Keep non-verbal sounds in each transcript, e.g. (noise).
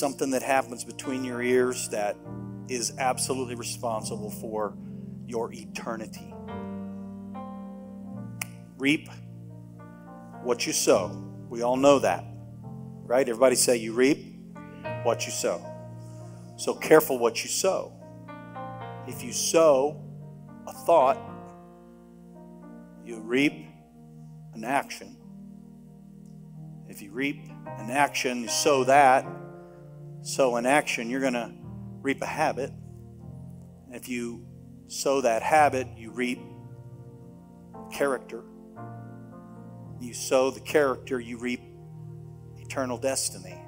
something that happens between your ears that is absolutely responsible for your eternity. Reap what you sow. We all know that, right? Everybody say you reap what you sow. So careful what you sow. If you sow a thought, you reap an action. If you reap an action, you sow that. Sow an action, you're going to reap a habit. If you sow that habit, you reap character. You sow the character, you reap eternal destiny.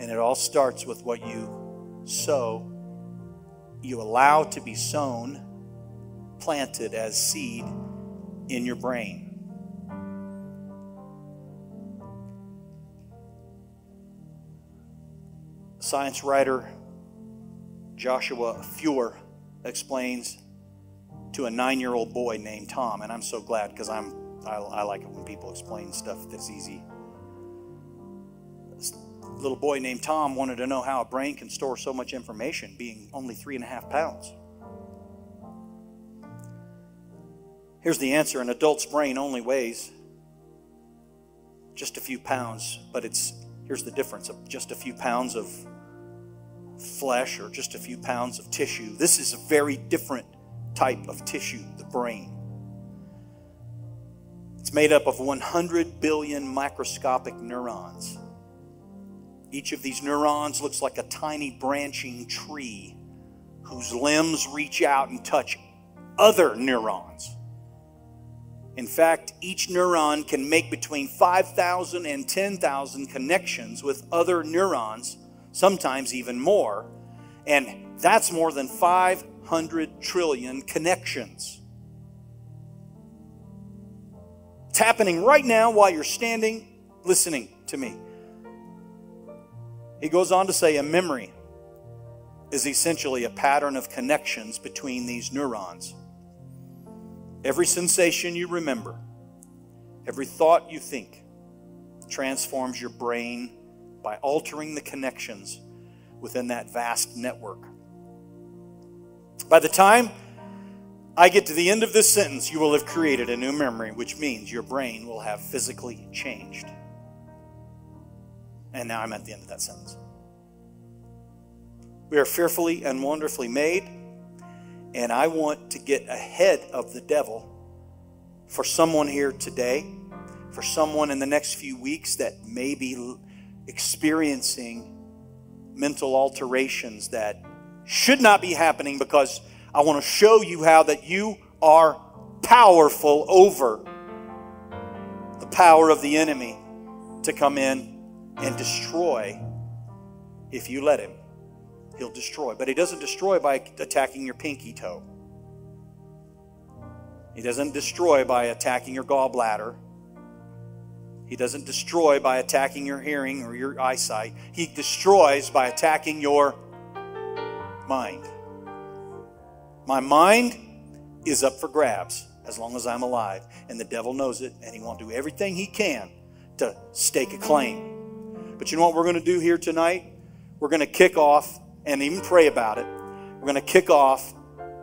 And it all starts with what you sow, you allow to be sown, planted as seed in your brain. Science writer Joshua Foer explains to a nine year old boy named Tom, and I'm so glad because I'm I, I, like it when people explain stuff that's easy. This little boy named Tom wanted to know how a brain can store so much information, being only three and a half pounds. Here's the answer an adult's brain only weighs just a few pounds, but it's here's the difference of just a few pounds of flesh or just a few pounds of tissue. This is a very different type of tissue, the brain. It's made up of 100 billion microscopic neurons. Each of these neurons looks like a tiny branching tree whose limbs reach out and touch other neurons. In fact, each neuron can make between 5,000 and 10,000 connections with other neurons, sometimes even more. And that's more than 500 trillion connections. It's happening right now while you're standing listening to me. He goes on to say a memory is essentially a pattern of connections between these neurons. Every sensation you remember, every thought you think, transforms your brain by altering the connections within that vast network. By the time I get to the end of this sentence, you will have created a new memory, which means your brain will have physically changed. And now I'm at the end of that sentence. We are fearfully and wonderfully made. And I want to get ahead of the devil for someone here today, for someone in the next few weeks that may be experiencing mental alterations that should not be happening because I want to show you how that you are powerful over the power of the enemy to come in and destroy if you let him he'll destroy. But he doesn't destroy by attacking your pinky toe. He doesn't destroy by attacking your gallbladder. He doesn't destroy by attacking your hearing or your eyesight. He destroys by attacking your mind. My mind is up for grabs as long as I'm alive. And the devil knows it, and he won't do everything he can to stake a claim. But you know what we're going to do here tonight? We're going to kick off and even pray about it, we're going to kick off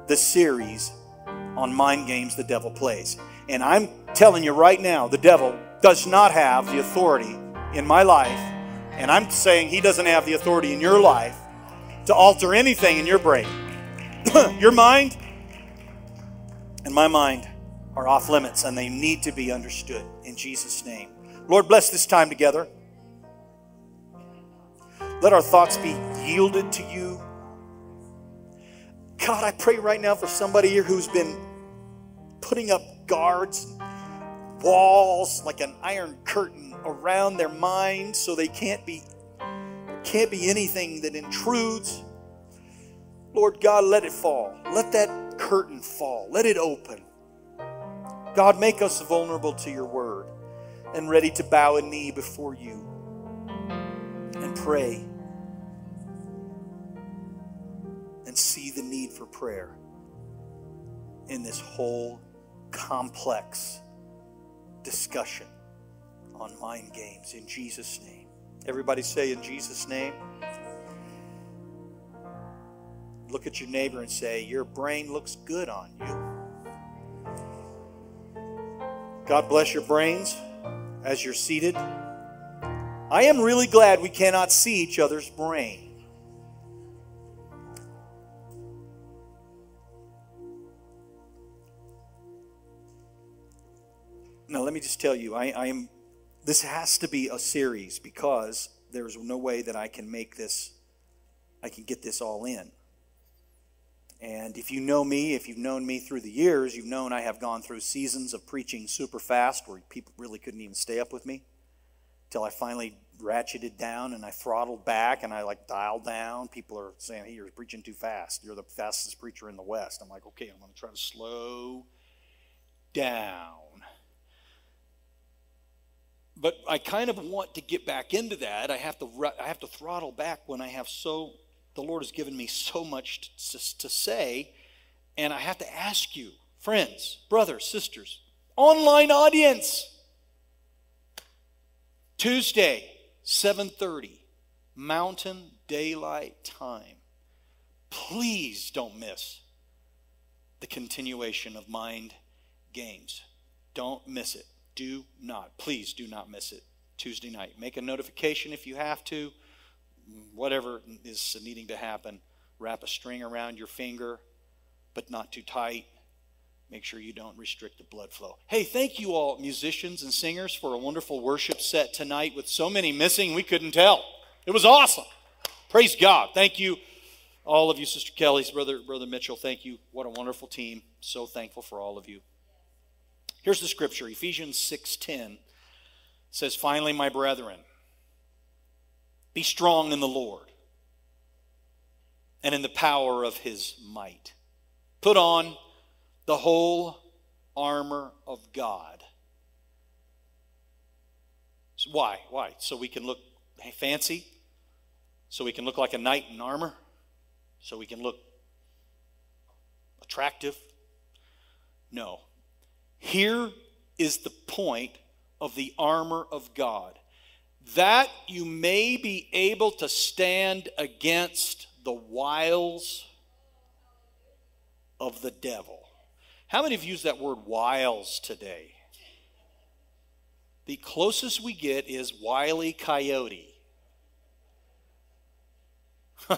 the series on mind games the devil plays. And I'm telling you right now, the devil does not have the authority in my life, and I'm saying he doesn't have the authority in your life to alter anything in your brain. (clears throat) your mind and my mind are off limits, and they need to be understood in Jesus' name. Lord, bless this time together. Let our thoughts be yielded to you. God, I pray right now for somebody here who's been putting up guards, walls, like an iron curtain around their mind so they can't be can't be anything that intrudes. Lord God, let it fall. Let that curtain fall. Let it open. God, make us vulnerable to your word and ready to bow a knee before you and pray and see the need for prayer in this whole complex discussion on mind games in Jesus' name. Everybody say in Jesus' name. Look at your neighbor and say, Your brain looks good on you. God bless your brains as you're seated. I am really glad we cannot see each other's brain. Let me just tell you, I, I am. This has to be a series because there's no way that I can make this. I can get this all in. And if you know me, if you've known me through the years, you've known I have gone through seasons of preaching super fast where people really couldn't even stay up with me until I finally ratcheted down and I throttled back and I like dialed down. People are saying, hey, you're preaching too fast. You're the fastest preacher in the West. I'm like, okay, I'm going to try to slow down. But I kind of want to get back into that. I have to, I have to throttle back when I have so the Lord has given me so much to, to say, and I have to ask you, friends, brothers, sisters, online audience, Tuesday, 7:30, Mountain Daylight Time. Please don't miss the continuation of Mind Games. Don't miss it. Do not. Please do not miss it. Tuesday night. Make a notification if you have to whatever is needing to happen, wrap a string around your finger, but not too tight. Make sure you don't restrict the blood flow. Hey, thank you all, musicians and singers, for a wonderful worship set tonight with so many missing, we couldn't tell. It was awesome. Praise God. Thank you, all of you, Sister Kelly's brother, brother Mitchell. Thank you. What a wonderful team. So thankful for all of you. Here's the scripture Ephesians 6:10 says, Finally, my brethren, be strong in the Lord and in the power of his might. Put on the whole armor of God. So why? Why? So we can look fancy? So we can look like a knight in armor? So we can look attractive? No. Here is the point of the armor of God that you may be able to stand against the wiles of the devil. How many have used that word wiles today? The closest we get is wily coyote. (laughs)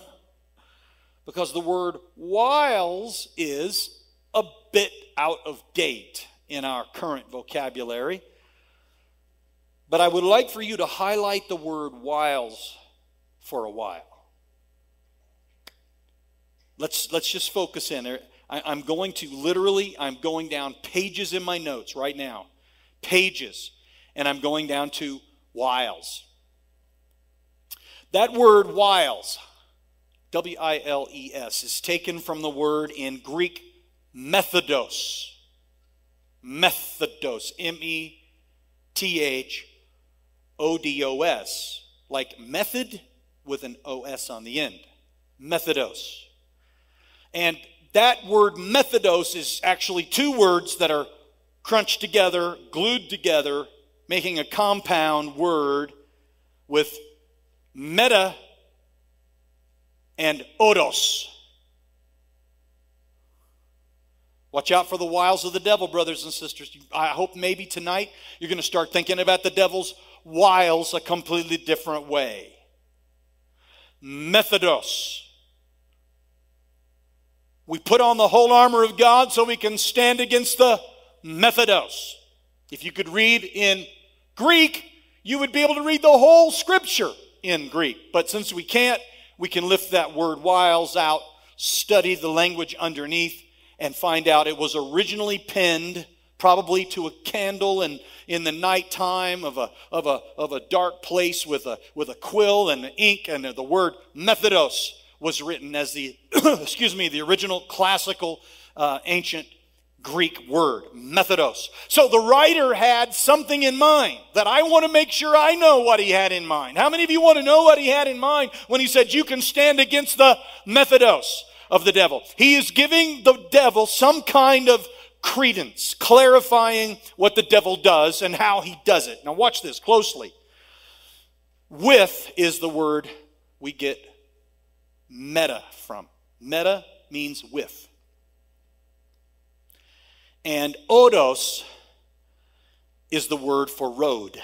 because the word wiles is a bit out of date in our current vocabulary. But I would like for you to highlight the word wiles for a while. Let's, let's just focus in. I, I'm going to literally, I'm going down pages in my notes right now. Pages. And I'm going down to wiles. That word wiles, W I L E S, is taken from the word in Greek methodos. Methodos. M E T H O D O S, like method with an O S on the end. Methodos. And that word methodos is actually two words that are crunched together, glued together, making a compound word with meta and odos. Watch out for the wiles of the devil, brothers and sisters. I hope maybe tonight you're going to start thinking about the devil's wiles a completely different way. Methodos. We put on the whole armor of God so we can stand against the methodos. If you could read in Greek, you would be able to read the whole scripture in Greek. But since we can't, we can lift that word wiles out, study the language underneath, and find out it was originally penned probably to a candle and in the nighttime of a, of a, of a dark place with a, with a quill and ink and the word methodos was written as the (coughs) excuse me the original classical uh, ancient greek word methodos. So the writer had something in mind that i want to make sure i know what he had in mind. How many of you want to know what he had in mind when he said you can stand against the methodos of the devil he is giving the devil some kind of credence, clarifying what the devil does and how he does it. Now, watch this closely. With is the word we get meta from. Meta means with. And odos is the word for road.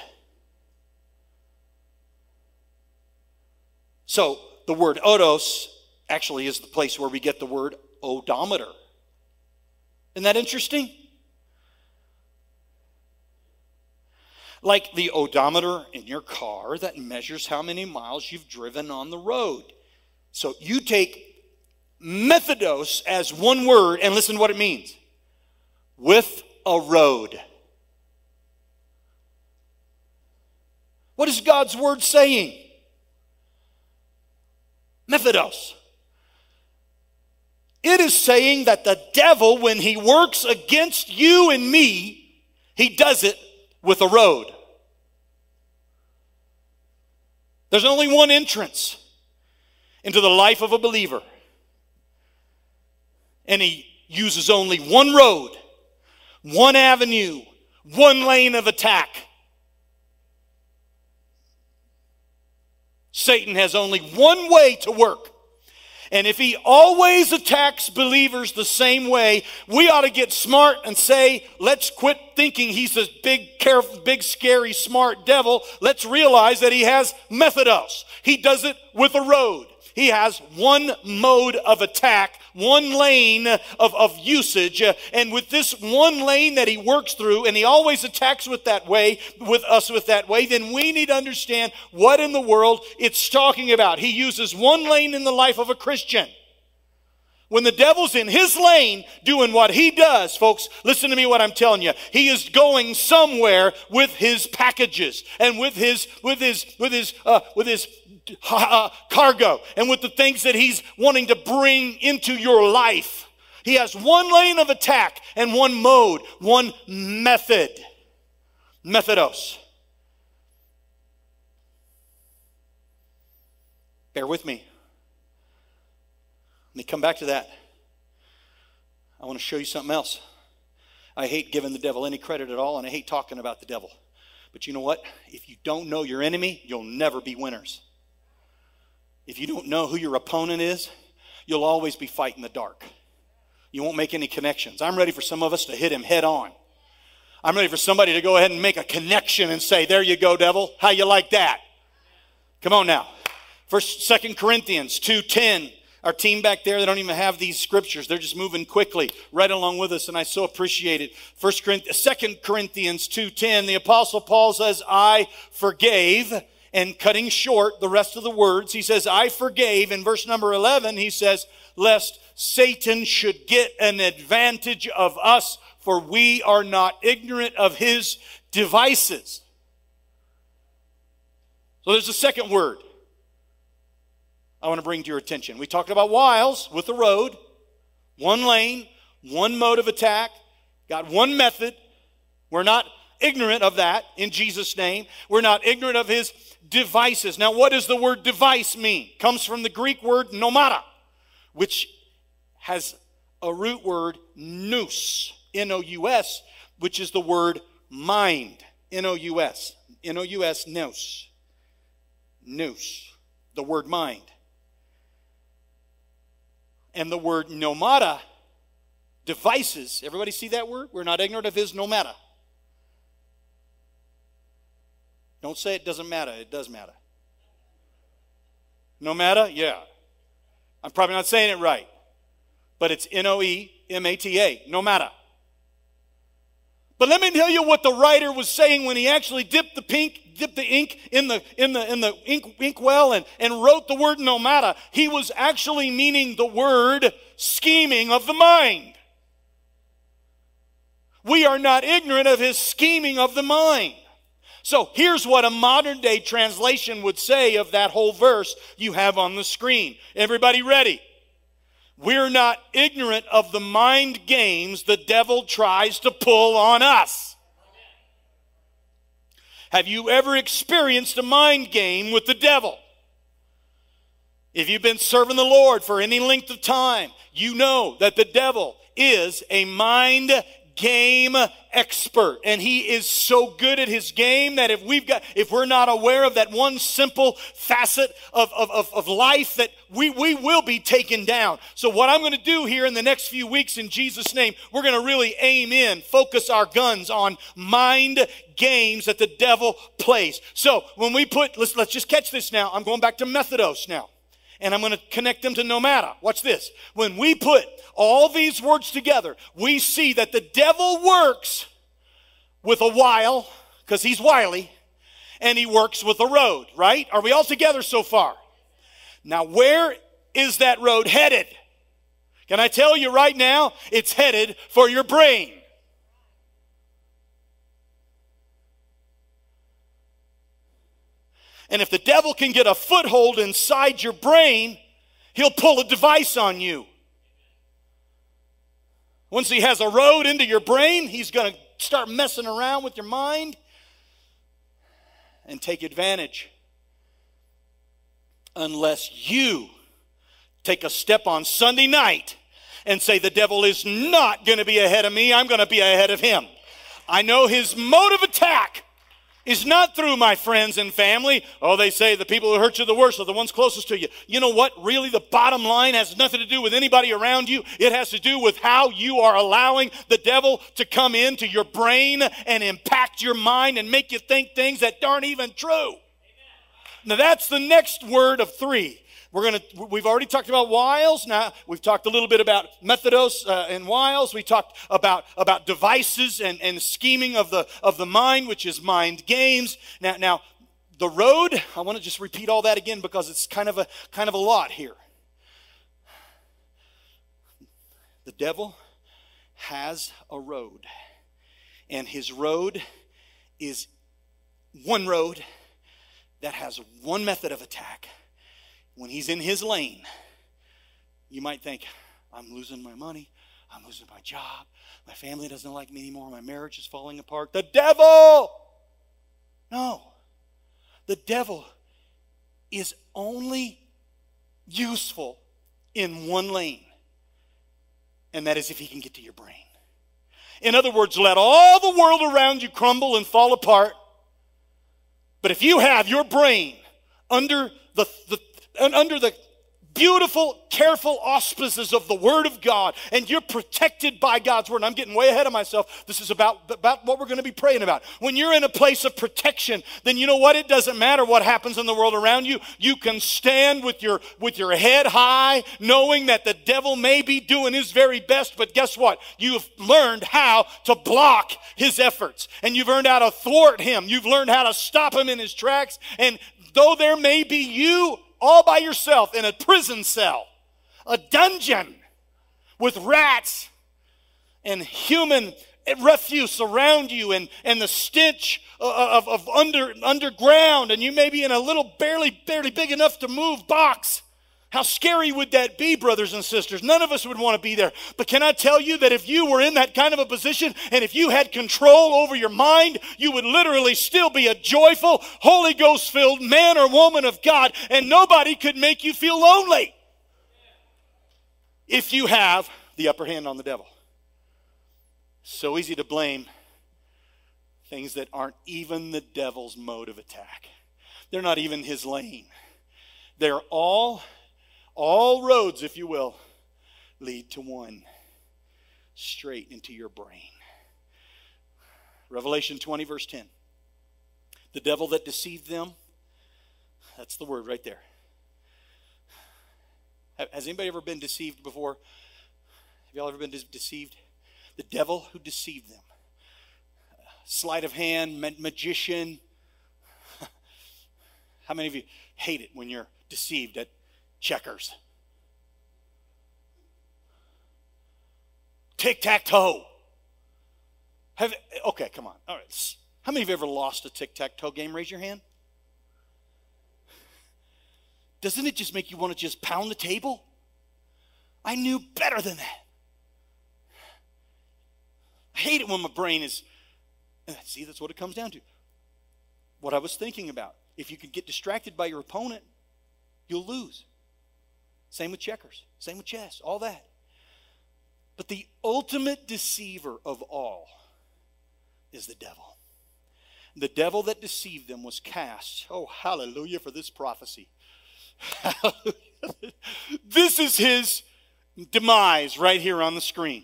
So the word odos actually is the place where we get the word odometer. Isn't that interesting? Like the odometer in your car that measures how many miles you've driven on the road. So you take methodos as one word and listen to what it means with a road. What is God's word saying? Methodos. It is saying that the devil, when he works against you and me, he does it with a road. There's only one entrance into the life of a believer, and he uses only one road, one avenue, one lane of attack. Satan has only one way to work. And if he always attacks believers the same way, we ought to get smart and say, let's quit thinking he's this big, careful, big, scary, smart devil. Let's realize that he has methodos. He does it with a road. He has one mode of attack, one lane of, of usage, uh, and with this one lane that he works through, and he always attacks with that way, with us with that way, then we need to understand what in the world it's talking about. He uses one lane in the life of a Christian. When the devil's in his lane doing what he does, folks, listen to me what I'm telling you. He is going somewhere with his packages and with his with his with his uh, with his uh, cargo and with the things that he's wanting to bring into your life. He has one lane of attack and one mode, one method. Methodos. Bear with me. Me come back to that. I want to show you something else. I hate giving the devil any credit at all, and I hate talking about the devil. But you know what? If you don't know your enemy, you'll never be winners. If you don't know who your opponent is, you'll always be fighting the dark. You won't make any connections. I'm ready for some of us to hit him head on. I'm ready for somebody to go ahead and make a connection and say, "There you go, devil. How you like that?" Come on now. First, Second Corinthians two ten. Our team back there, they don't even have these scriptures. They're just moving quickly right along with us, and I so appreciate it. First Corinthians, Second Corinthians two ten. The Apostle Paul says, "I forgave." and cutting short the rest of the words, he says, I forgave. In verse number 11, he says, lest Satan should get an advantage of us, for we are not ignorant of his devices. So there's a second word I want to bring to your attention. We talked about wiles with the road, one lane, one mode of attack, got one method. We're not ignorant of that in Jesus' name. We're not ignorant of his devices. Now, what does the word device mean? Comes from the Greek word nomata, which has a root word nous, N O U S, which is the word mind, N O U S, N O U S, nous, nous, the word mind. And the word nomata, devices, everybody see that word? We're not ignorant of his nomata. Don't say it doesn't matter. It does matter. No matter? Yeah. I'm probably not saying it right. But it's N O E M A T A. No matter. But let me tell you what the writer was saying when he actually dipped the pink, dipped the ink in the in the in the ink ink well and, and wrote the word no matter. He was actually meaning the word scheming of the mind. We are not ignorant of his scheming of the mind. So here's what a modern day translation would say of that whole verse you have on the screen. Everybody ready? We're not ignorant of the mind games the devil tries to pull on us. Have you ever experienced a mind game with the devil? If you've been serving the Lord for any length of time, you know that the devil is a mind game expert. And he is so good at his game that if we've got if we're not aware of that one simple facet of, of, of, of life that we, we will be taken down. So what i'm going to do here in the next few weeks in jesus name we're going to really aim in focus our guns on mind games that the devil plays. So when we put let's let's just catch this now. I'm going back to methodos now and I'm going to connect them to nomada. Watch this. When we put all these words together, we see that the devil works with a while, because he's wily, and he works with a road, right? Are we all together so far? Now, where is that road headed? Can I tell you right now? It's headed for your brain. And if the devil can get a foothold inside your brain, he'll pull a device on you. Once he has a road into your brain, he's going to start messing around with your mind and take advantage. Unless you take a step on Sunday night and say, The devil is not going to be ahead of me, I'm going to be ahead of him. I know his mode of attack is not through my friends and family. Oh, they say the people who hurt you the worst are the ones closest to you. You know what? Really, the bottom line has nothing to do with anybody around you. It has to do with how you are allowing the devil to come into your brain and impact your mind and make you think things that aren't even true. Now, that's the next word of three. We're going to, we've already talked about wiles. Now, we've talked a little bit about methodos uh, and wiles. We talked about, about devices and, and scheming of the, of the mind, which is mind games. Now, now, the road, I want to just repeat all that again because it's kind of a, kind of a lot here. The devil has a road, and his road is one road that has one method of attack when he's in his lane, you might think, I'm losing my money, I'm losing my job, my family doesn't like me anymore, my marriage is falling apart. The devil! No. The devil is only useful in one lane, and that is if he can get to your brain. In other words, let all the world around you crumble and fall apart. But if you have your brain under the, the, and under the beautiful, careful auspices of the Word of God, and you're protected by God's Word. And I'm getting way ahead of myself. This is about, about what we're going to be praying about. When you're in a place of protection, then you know what? It doesn't matter what happens in the world around you. You can stand with your, with your head high, knowing that the devil may be doing his very best, but guess what? You've learned how to block his efforts, and you've learned how to thwart him. You've learned how to stop him in his tracks, and though there may be you all by yourself in a prison cell, a dungeon with rats and human refuse around you and, and the stench of, of, under, underground, and you may be in a little barely, barely big enough to move box. How scary would that be, brothers and sisters? None of us would want to be there. But can I tell you that if you were in that kind of a position and if you had control over your mind, you would literally still be a joyful, Holy Ghost filled man or woman of God, and nobody could make you feel lonely if you have the upper hand on the devil. So easy to blame things that aren't even the devil's mode of attack, they're not even his lane. They're all all roads, if you will, lead to one straight into your brain. Revelation 20, verse 10. The devil that deceived them, that's the word right there. Has anybody ever been deceived before? Have y'all ever been deceived? The devil who deceived them. Sleight of hand, magician. (laughs) How many of you hate it when you're deceived at checkers. Tic tac toe. Have okay, come on. All right. How many of you ever lost a tic tac toe game? Raise your hand. Doesn't it just make you want to just pound the table? I knew better than that. I hate it when my brain is. See, that's what it comes down to. What I was thinking about. If you can get distracted by your opponent, you'll lose. Same with checkers, same with chess, all that. But the ultimate deceiver of all is the devil. The devil that deceived them was cast. Oh, hallelujah for this prophecy. (laughs) this is his demise right here on the screen.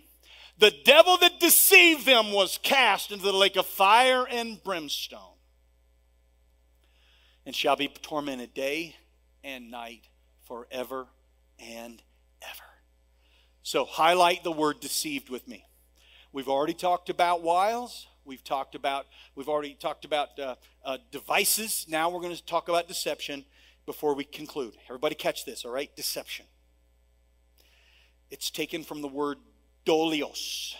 The devil that deceived them was cast into the lake of fire and brimstone and shall be tormented day and night forever and ever. So, highlight the word deceived with me. We've already talked about wiles. We've talked about, we've already talked about uh, uh, devices. Now we're going to talk about deception before we conclude. Everybody catch this, all right? Deception. It's taken from the word dolios.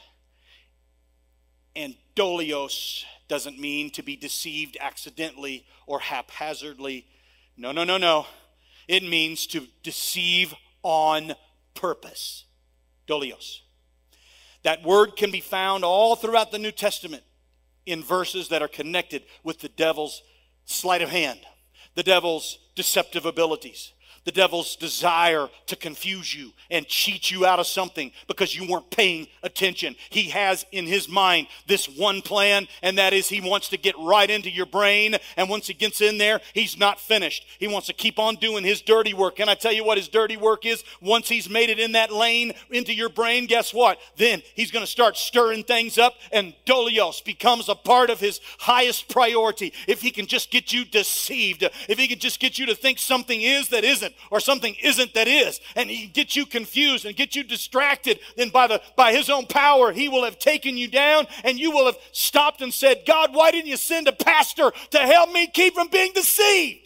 And dolios doesn't mean to be deceived accidentally or haphazardly. No, no, no, no. It means to deceive on purpose. Dolios. That word can be found all throughout the New Testament in verses that are connected with the devil's sleight of hand, the devil's deceptive abilities, the devil's desire to confuse you and cheat you out of something because you weren't paying attention. He has in his mind this one plan, and that is he wants to get right into your brain. And once he gets in there, he's not finished. He wants to keep on doing his dirty work. Can I tell you what his dirty work is? Once he's made it in that lane into your brain, guess what? Then he's going to start stirring things up, and Dolios becomes a part of his highest priority. If he can just get you deceived, if he can just get you to think something is that isn't, or something isn't that is, and he gets you confused and get you distracted, then by the by his own power, he will have taken you down and you will have stopped and said, God, why didn't you send a pastor to help me keep from being deceived?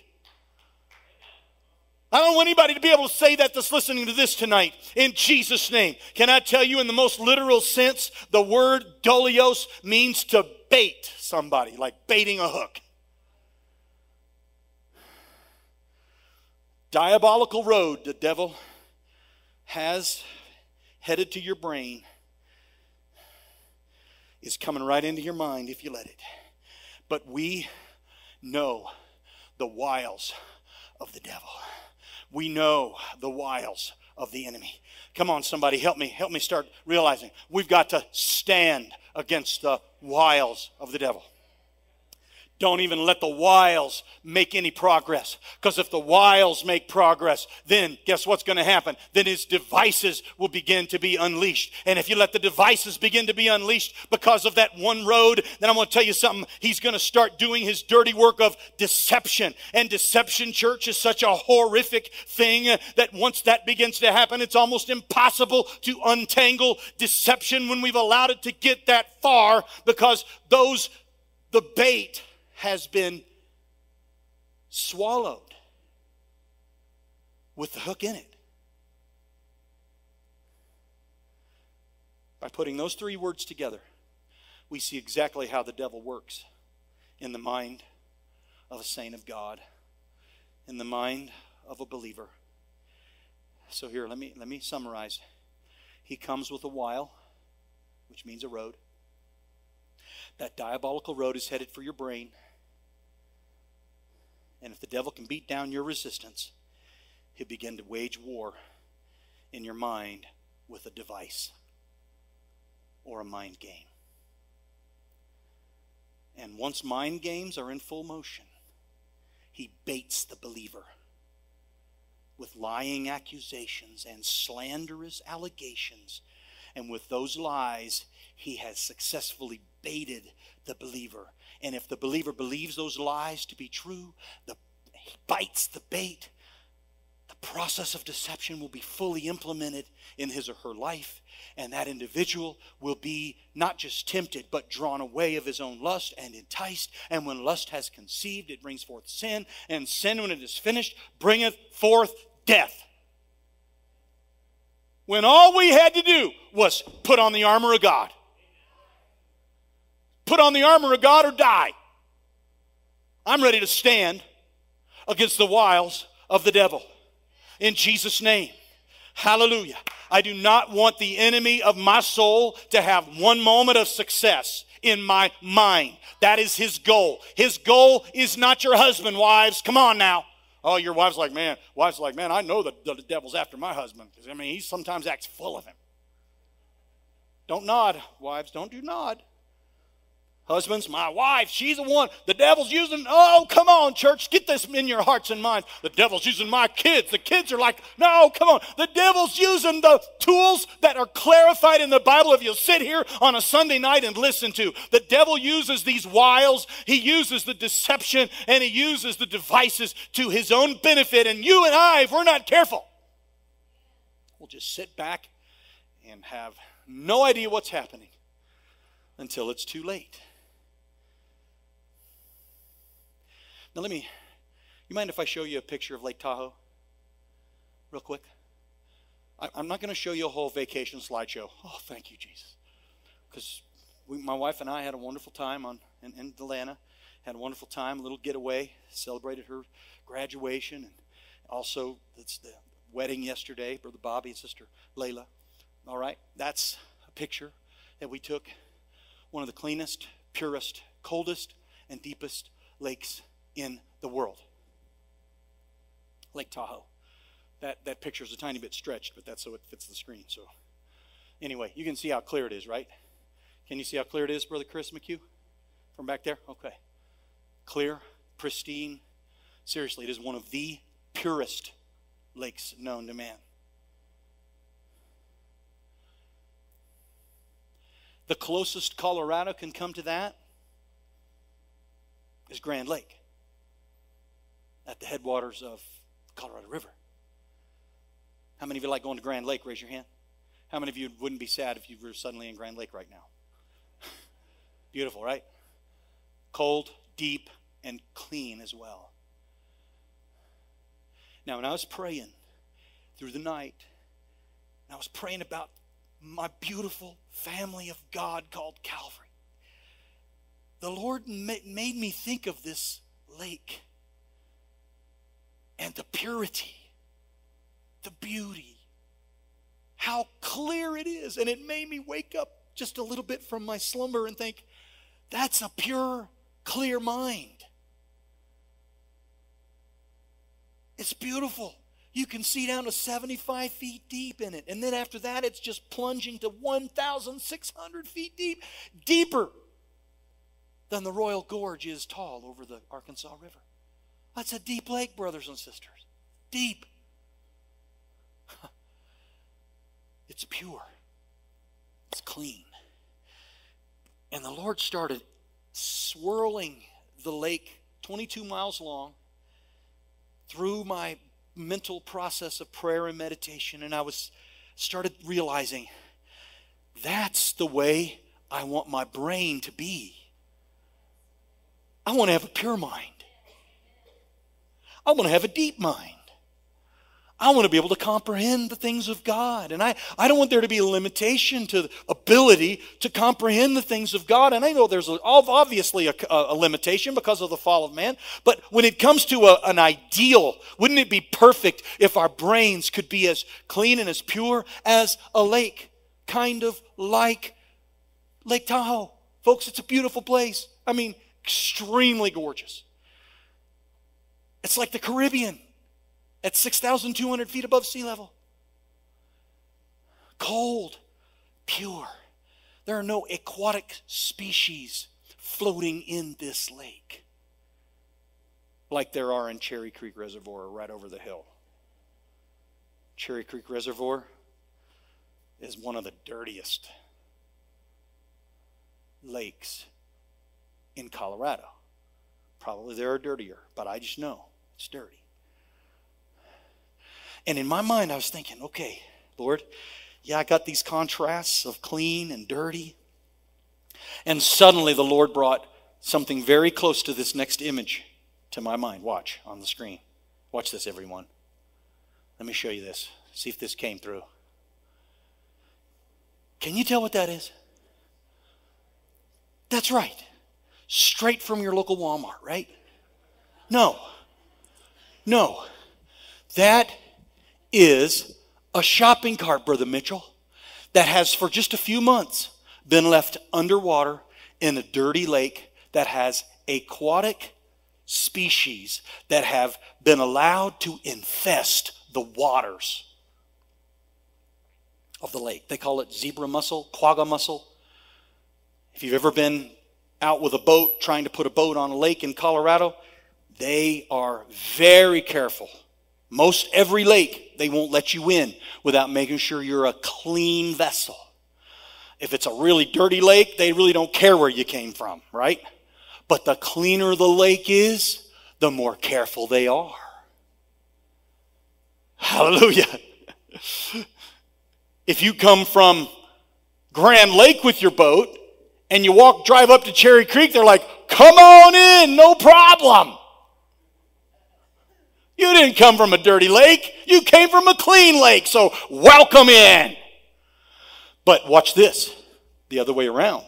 I don't want anybody to be able to say that that's listening to this tonight in Jesus' name. Can I tell you, in the most literal sense, the word dolios means to bait somebody, like baiting a hook. Diabolical road the devil has headed to your brain is coming right into your mind if you let it. But we know the wiles of the devil. We know the wiles of the enemy. Come on, somebody, help me. Help me start realizing we've got to stand against the wiles of the devil. Don't even let the wiles make any progress. Because if the wiles make progress, then guess what's going to happen? Then his devices will begin to be unleashed. And if you let the devices begin to be unleashed because of that one road, then I'm going to tell you something. He's going to start doing his dirty work of deception. And deception, church, is such a horrific thing that once that begins to happen, it's almost impossible to untangle deception when we've allowed it to get that far because those, the bait, has been swallowed with the hook in it. By putting those three words together, we see exactly how the devil works in the mind of a saint of God, in the mind of a believer. So here, let me let me summarize. He comes with a while, which means a road. That diabolical road is headed for your brain. And if the devil can beat down your resistance, he'll begin to wage war in your mind with a device or a mind game. And once mind games are in full motion, he baits the believer with lying accusations and slanderous allegations. And with those lies, he has successfully baited the believer and if the believer believes those lies to be true, the, he bites the bait. The process of deception will be fully implemented in his or her life, and that individual will be not just tempted, but drawn away of his own lust and enticed. And when lust has conceived, it brings forth sin, and sin, when it is finished, bringeth forth death. When all we had to do was put on the armor of God Put on the armor of God or die. I'm ready to stand against the wiles of the devil. In Jesus' name. Hallelujah. I do not want the enemy of my soul to have one moment of success in my mind. That is his goal. His goal is not your husband, wives. Come on now. Oh, your wife's like, man, wife's like, man, I know that the devil's after my husband. I mean, he sometimes acts full of him. Don't nod, wives. Don't do nod. Husbands, my wife, she's the one. The devil's using, oh, come on, church, get this in your hearts and minds. The devil's using my kids. The kids are like, no, come on. The devil's using the tools that are clarified in the Bible if you'll sit here on a Sunday night and listen to. The devil uses these wiles, he uses the deception, and he uses the devices to his own benefit. And you and I, if we're not careful, we'll just sit back and have no idea what's happening until it's too late. Now, let me, you mind if I show you a picture of Lake Tahoe? Real quick. I, am not going to show you a whole vacation slideshow. Oh, thank you, Jesus. Because my wife and I had a wonderful time on, in, in Atlanta, had a wonderful time, a little getaway, celebrated her graduation, and also it's the wedding yesterday, Brother Bobby and Sister Layla. All right, that's a picture that we took. One of the cleanest, purest, coldest, and deepest lakes in the world. Lake Tahoe. That, that picture is a tiny bit stretched, but that's so it fits the screen. So, anyway, you can see how clear it is, right? Can you see how clear it is, Brother Chris McHugh? From back there? Okay. Clear, pristine. Seriously, it is one of the purest lakes known to man. The closest Colorado can come to that is Grand Lake at the headwaters of Colorado River. How many of you like going to Grand Lake? Raise your hand. How many of you wouldn't be sad if you were suddenly in Grand Lake right now? (laughs) Beautiful, right? Cold, deep, and clean as well. Now, when I was praying through the night, I was praying about my beautiful family of God called Calvary. The Lord made me think of this lake and the purity, the beauty, how clear it is. And it made me wake up just a little bit from my slumber and think, that's a pure, clear mind. It's beautiful. You can see down to 75 feet deep in it. And then after that, it's just plunging to 1,600 feet deep, deeper than the Royal Gorge is tall over the Arkansas River. That's a deep lake, brothers and sisters. Deep. (laughs) It's pure, it's clean. And the Lord started swirling the lake 22 miles long through my mental process of prayer and meditation and I was started realizing that's the way I want my brain to be. I want to have a pure mind. I want to have a deep mind. I want to be able to comprehend the things of God. And I, I don't want there to be a limitation to the ability to comprehend the things of God. And I know there's a, obviously a, a, limitation because of the fall of man. But when it comes to a, an ideal, wouldn't it be perfect if our brains could be as clean and as pure as a lake? Kind of like Lake Tahoe. Folks, it's a beautiful place. I mean, extremely gorgeous. It's like the Caribbean at 6,200 feet above sea level. Cold, pure. There are no aquatic species floating in this lake like there are in Cherry Creek Reservoir right over the hill. Cherry Creek Reservoir is one of the dirtiest lakes in Colorado. Probably there are dirtier, but I just know it's dirty. And in my mind, I was thinking, okay, Lord, yeah, I got these contrasts of clean and dirty. And suddenly the Lord brought something very close to this next image to my mind. Watch on the screen. Watch this, everyone. Let me show you this. See if this came through. Can you tell what that is? That's right. Straight from your local Walmart, right? No. No. That is a shopping cart, Brother Mitchell, that has for just a few months been left underwater in a dirty lake that has aquatic species that have been allowed to infest the waters. of the lake. They call it zebra mussel, quagga mussel. If you've ever been out with a boat trying to put a boat on a lake in Colorado, they are very careful. Most every lake, they won't let you in without making sure you're a clean vessel. If it's a really dirty lake, they really don't care where you came from, right? But the cleaner the lake is, the more careful they are. (laughs) Hallelujah. If you come from Grand Lake with your boat and you walk, drive up to Cherry Creek, they're like, come on in, no problem. You didn't come from a dirty lake. You came from a clean lake. So welcome in. But watch this the other way around.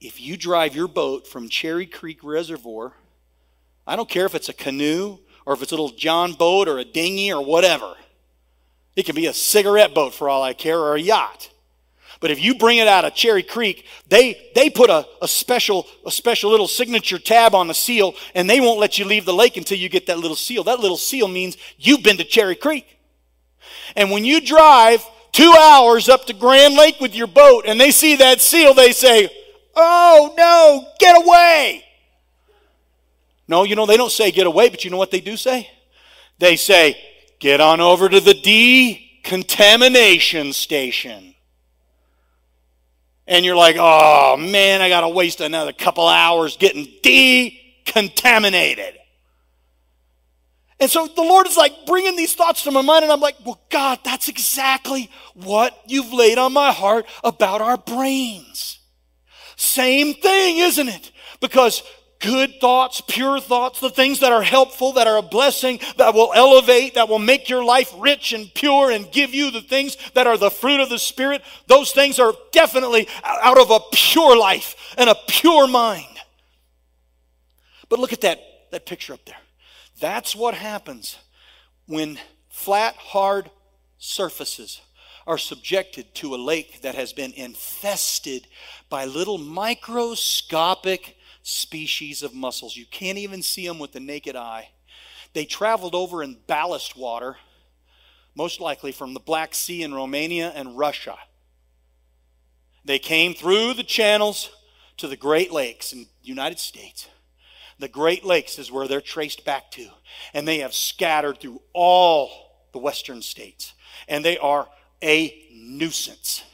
If you drive your boat from Cherry Creek Reservoir, I don't care if it's a canoe or if it's a little John boat or a dinghy or whatever. It can be a cigarette boat for all I care or a yacht. But if you bring it out of Cherry Creek, they, they put a, a, special, a special little signature tab on the seal, and they won't let you leave the lake until you get that little seal. That little seal means you've been to Cherry Creek. And when you drive two hours up to Grand Lake with your boat and they see that seal, they say, Oh no, get away. No, you know, they don't say get away, but you know what they do say? They say, Get on over to the decontamination station and you're like, oh man, I got to waste another couple hours getting decontaminated. And so the Lord is like bringing these thoughts to my mind, and I'm like, well, God, that's exactly what you've laid on my heart about our brains. Same thing, isn't it? Because good thoughts, pure thoughts, the things that are helpful, that are a blessing, that will elevate, that will make your life rich and pure and give you the things that are the fruit of the Spirit, those things are definitely out of a pure life and a pure mind. But look at that, that picture up there. That's what happens when flat, hard surfaces are subjected to a lake that has been infested by little microscopic species of mussels. You can't even see them with the naked eye. They traveled over in ballast water, most likely from the Black Sea in Romania and Russia. They came through the channels to the Great Lakes in the United States. The Great Lakes is where they're traced back to. And they have scattered through all the western states. And they are a nuisance.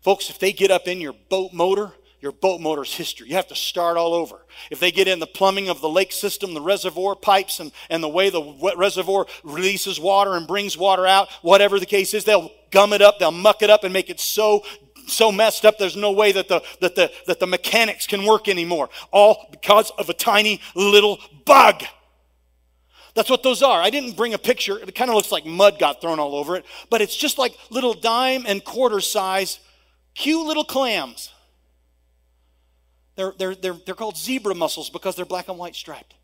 Folks, if they get up in your boat motor, your boat motor's history. You have to start all over. If they get in the plumbing of the lake system, the reservoir pipes, and, and the way the reservoir releases water and brings water out, whatever the case is, they'll gum it up, they'll muck it up and make it so so messed up there's no way that the that the that the mechanics can work anymore all because of a tiny little bug that's what those are. I didn't bring a picture. It kind of looks like mud got thrown all over it, but it's just like little dime and quarter size, cute little clams. They're, they're, they're, they're called zebra mussels because they're black and white striped.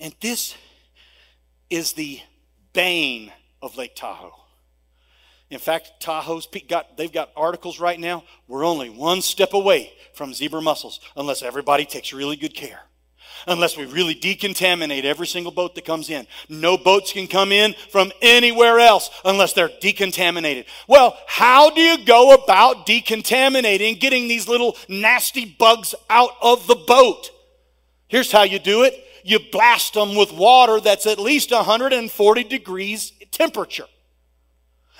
And this is the bane of Lake Tahoe. In fact, Tahoe's got they've got articles right now. We're only one step away from zebra mussels unless everybody takes really good care unless we really decontaminate every single boat that comes in. No boats can come in from anywhere else unless they're decontaminated. Well, how do you go about decontaminating, getting these little nasty bugs out of the boat? Here's how you do it you blast them with water that's at least 140 degrees temperature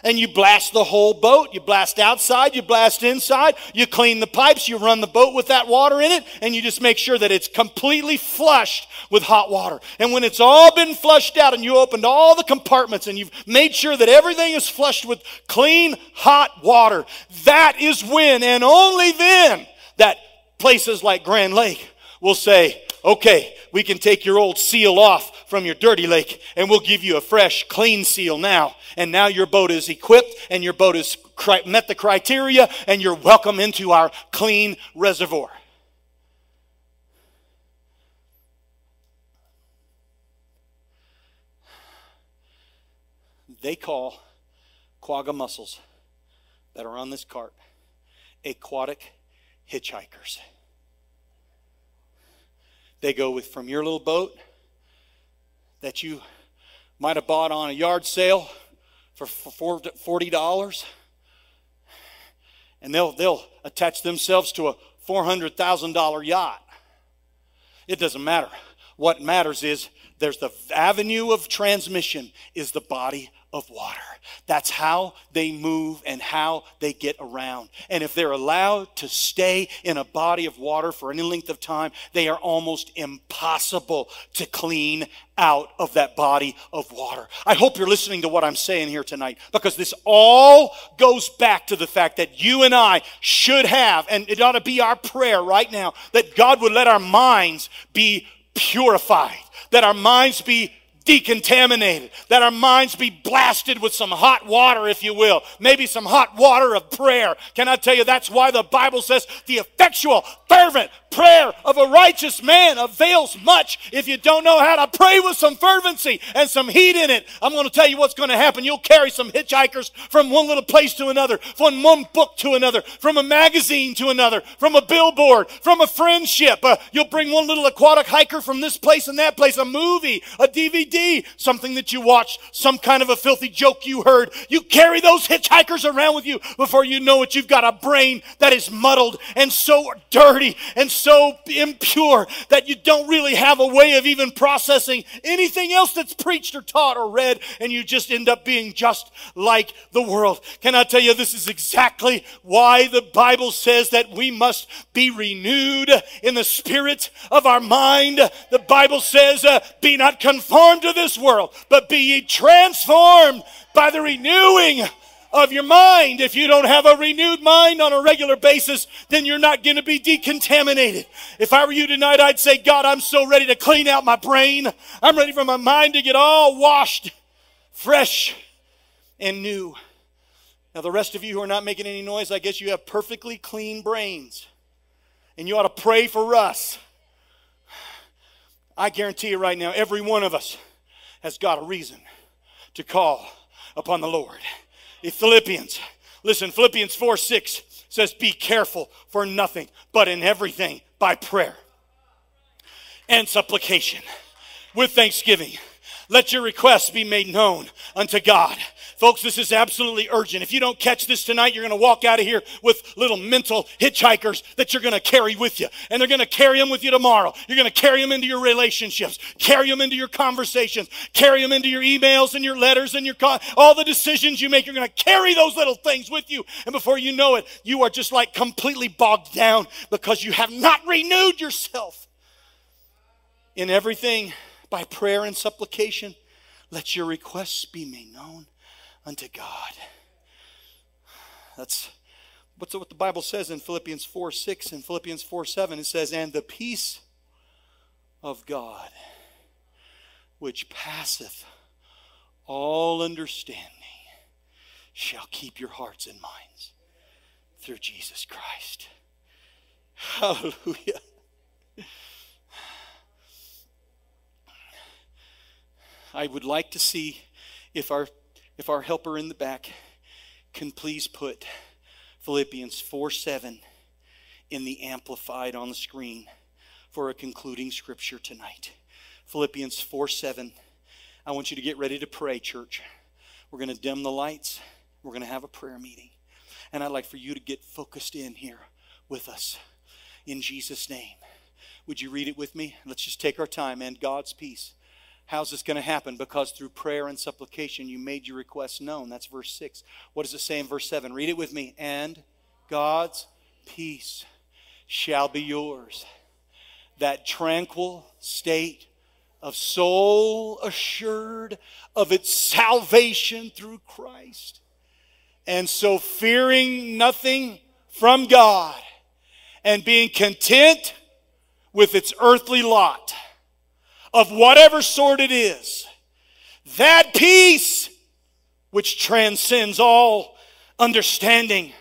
and you blast the whole boat. You blast outside, you blast inside, you clean the pipes, you run the boat with that water in it, and you just make sure that it's completely flushed with hot water. And when it's all been flushed out and you opened all the compartments and you've made sure that everything is flushed with clean, hot water, that is when and only then that places like Grand Lake will say, okay, we can take your old seal off from your dirty lake and we'll give you a fresh, clean seal now. And now your boat is equipped and your boat has met the criteria and you're welcome into our clean reservoir. They call quagga mussels that are on this cart aquatic hitchhikers. They go with from your little boat that you might have bought on a yard sale for $40 and they'll, they'll attach themselves to a $400,000 yacht. It doesn't matter. What matters is there's the avenue of transmission is the body of water. That's how they move and how they get around. And if they're allowed to stay in a body of water for any length of time, they are almost impossible to clean out of that body of water. I hope you're listening to what I'm saying here tonight because this all goes back to the fact that you and I should have, and it ought to be our prayer right now, that God would let our minds be purified, that our minds be decontaminated, that our minds be blasted with some hot water, if you will, maybe some hot water of prayer. Can I tell you that's why the Bible says the effectual, fervent prayer of a righteous man avails much if you don't know how to pray with some fervency and some heat in it. I'm going to tell you what's going to happen. You'll carry some hitchhikers from one little place to another, from one book to another, from a magazine to another, from a billboard, from a friendship. Uh, you'll bring one little aquatic hiker from this place and that place, a movie, a DVD, something that you watched, some kind of a filthy joke you heard. You carry those hitchhikers around with you before you know it. You've got a brain that is muddled and so dirty and impure that you don't really have a way of even processing anything else that's preached or taught or read, and you just end up being just like the world. Can I tell you, this is exactly why the Bible says that we must be renewed in the spirit of our mind. The Bible says, uh, Be not conformed to this world, but be ye transformed by the renewing of your mind. If you don't have a renewed mind on a regular basis, then you're not going to be decontaminated. If I were you tonight, I'd say, God, I'm so ready to clean out my brain. I'm ready for my mind to get all washed, fresh, and new. Now, the rest of you who are not making any noise, I guess you have perfectly clean brains. And you ought to pray for us. I guarantee you right now, every one of us has got a reason to call upon the Lord. Philippians. Listen, Philippians 4 6 says, Be careful for nothing, but in everything by prayer and supplication with thanksgiving. Let your requests be made known unto God. Folks, this is absolutely urgent. If you don't catch this tonight, you're going to walk out of here with little mental hitchhikers that you're going to carry with you. And they're going to carry them with you tomorrow. You're going to carry them into your relationships, carry them into your conversations, carry them into your emails and your letters and your con- all the decisions you make. You're going to carry those little things with you. And before you know it, you are just like completely bogged down because you have not renewed yourself in everything by prayer and supplication. Let your requests be made known unto God. That's what's what the Bible says in Philippians 4 6 and Philippians 4 7. It says, And the peace of God, which passeth all understanding, shall keep your hearts and minds through Jesus Christ. Hallelujah. I would like to see if our if our helper in the back can please put Philippians 4 7 in the Amplified on the screen for a concluding scripture tonight. Philippians 4 7. I want you to get ready to pray, church. We're going to dim the lights. We're going to have a prayer meeting. And I'd like for you to get focused in here with us in Jesus' name. Would you read it with me? Let's just take our time and God's peace How's this going to happen? Because through prayer and supplication you made your requests known. That's verse 6. What does it say in verse 7? Read it with me. And God's peace shall be yours. That tranquil state of soul assured of its salvation through Christ. And so fearing nothing from God and being content with its earthly lot of whatever sort it is, that peace which transcends all understanding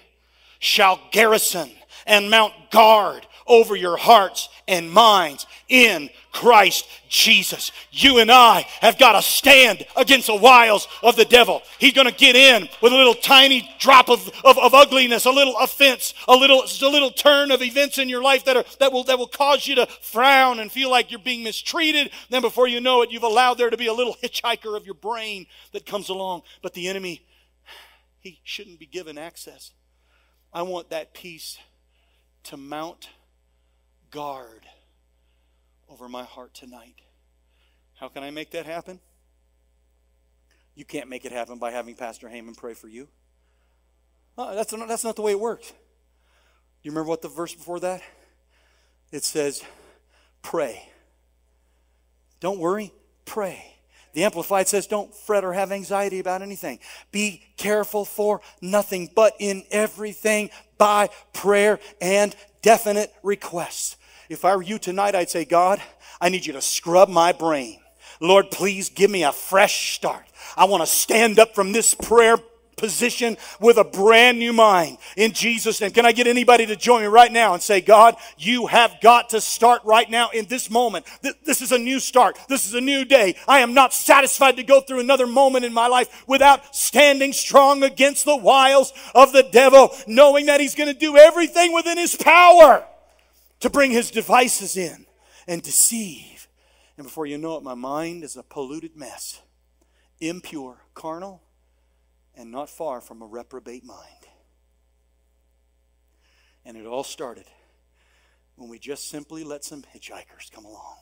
shall garrison and mount guard over your hearts and minds in Christ Jesus. You and I have got to stand against the wiles of the devil. He's going to get in with a little tiny drop of, of, of, ugliness, a little offense, a little, a little turn of events in your life that, are, that, will, that will cause you to frown and feel like you're being mistreated. Then before you know it, you've allowed there to be a little hitchhiker of your brain that comes along. But the enemy, he shouldn't be given access. I want that peace to mount guard over my heart tonight. How can I make that happen? You can't make it happen by having Pastor Heyman pray for you. Uh, that's, not, that's not the way it works. You remember what the verse before that? It says, pray. Don't worry, pray. The Amplified says, don't fret or have anxiety about anything. Be careful for nothing, but in everything by prayer and definite requests. If I were you tonight, I'd say, God, I need you to scrub my brain. Lord, please give me a fresh start. I want to stand up from this prayer position with a brand new mind in Jesus' name. Can I get anybody to join me right now and say, God, you have got to start right now in this moment. This is a new start. This is a new day. I am not satisfied to go through another moment in my life without standing strong against the wiles of the devil, knowing that he's going to do everything within his power to bring his devices in and deceive. And before you know it, my mind is a polluted mess, impure, carnal, and not far from a reprobate mind. And it all started when we just simply let some hitchhikers come along.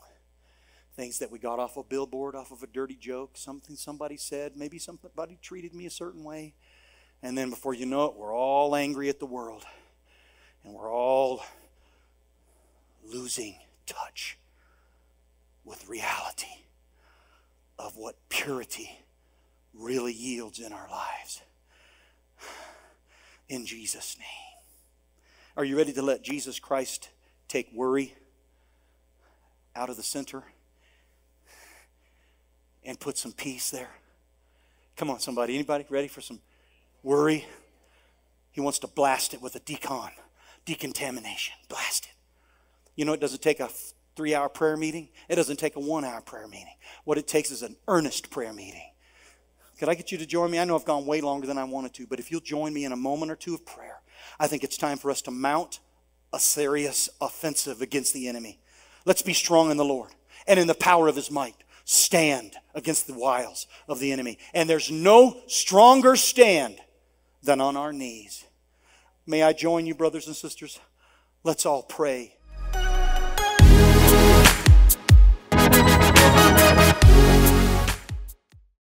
Things that we got off a billboard, off of a dirty joke, something somebody said, maybe somebody treated me a certain way. And then before you know it, we're all angry at the world. And we're all losing touch with reality of what purity really yields in our lives. In Jesus' name. Are you ready to let Jesus Christ take worry out of the center and put some peace there? Come on, somebody. Anybody ready for some worry? He wants to blast it with a decon, decontamination. Blast it. You know, it doesn't take a three hour prayer meeting, it doesn't take a one hour prayer meeting. What it takes is an earnest prayer meeting. Could I get you to join me? I know I've gone way longer than I wanted to, but if you'll join me in a moment or two of prayer, I think it's time for us to mount a serious offensive against the enemy. Let's be strong in the Lord and in the power of his might. Stand against the wiles of the enemy. And there's no stronger stand than on our knees. May I join you, brothers and sisters? Let's all pray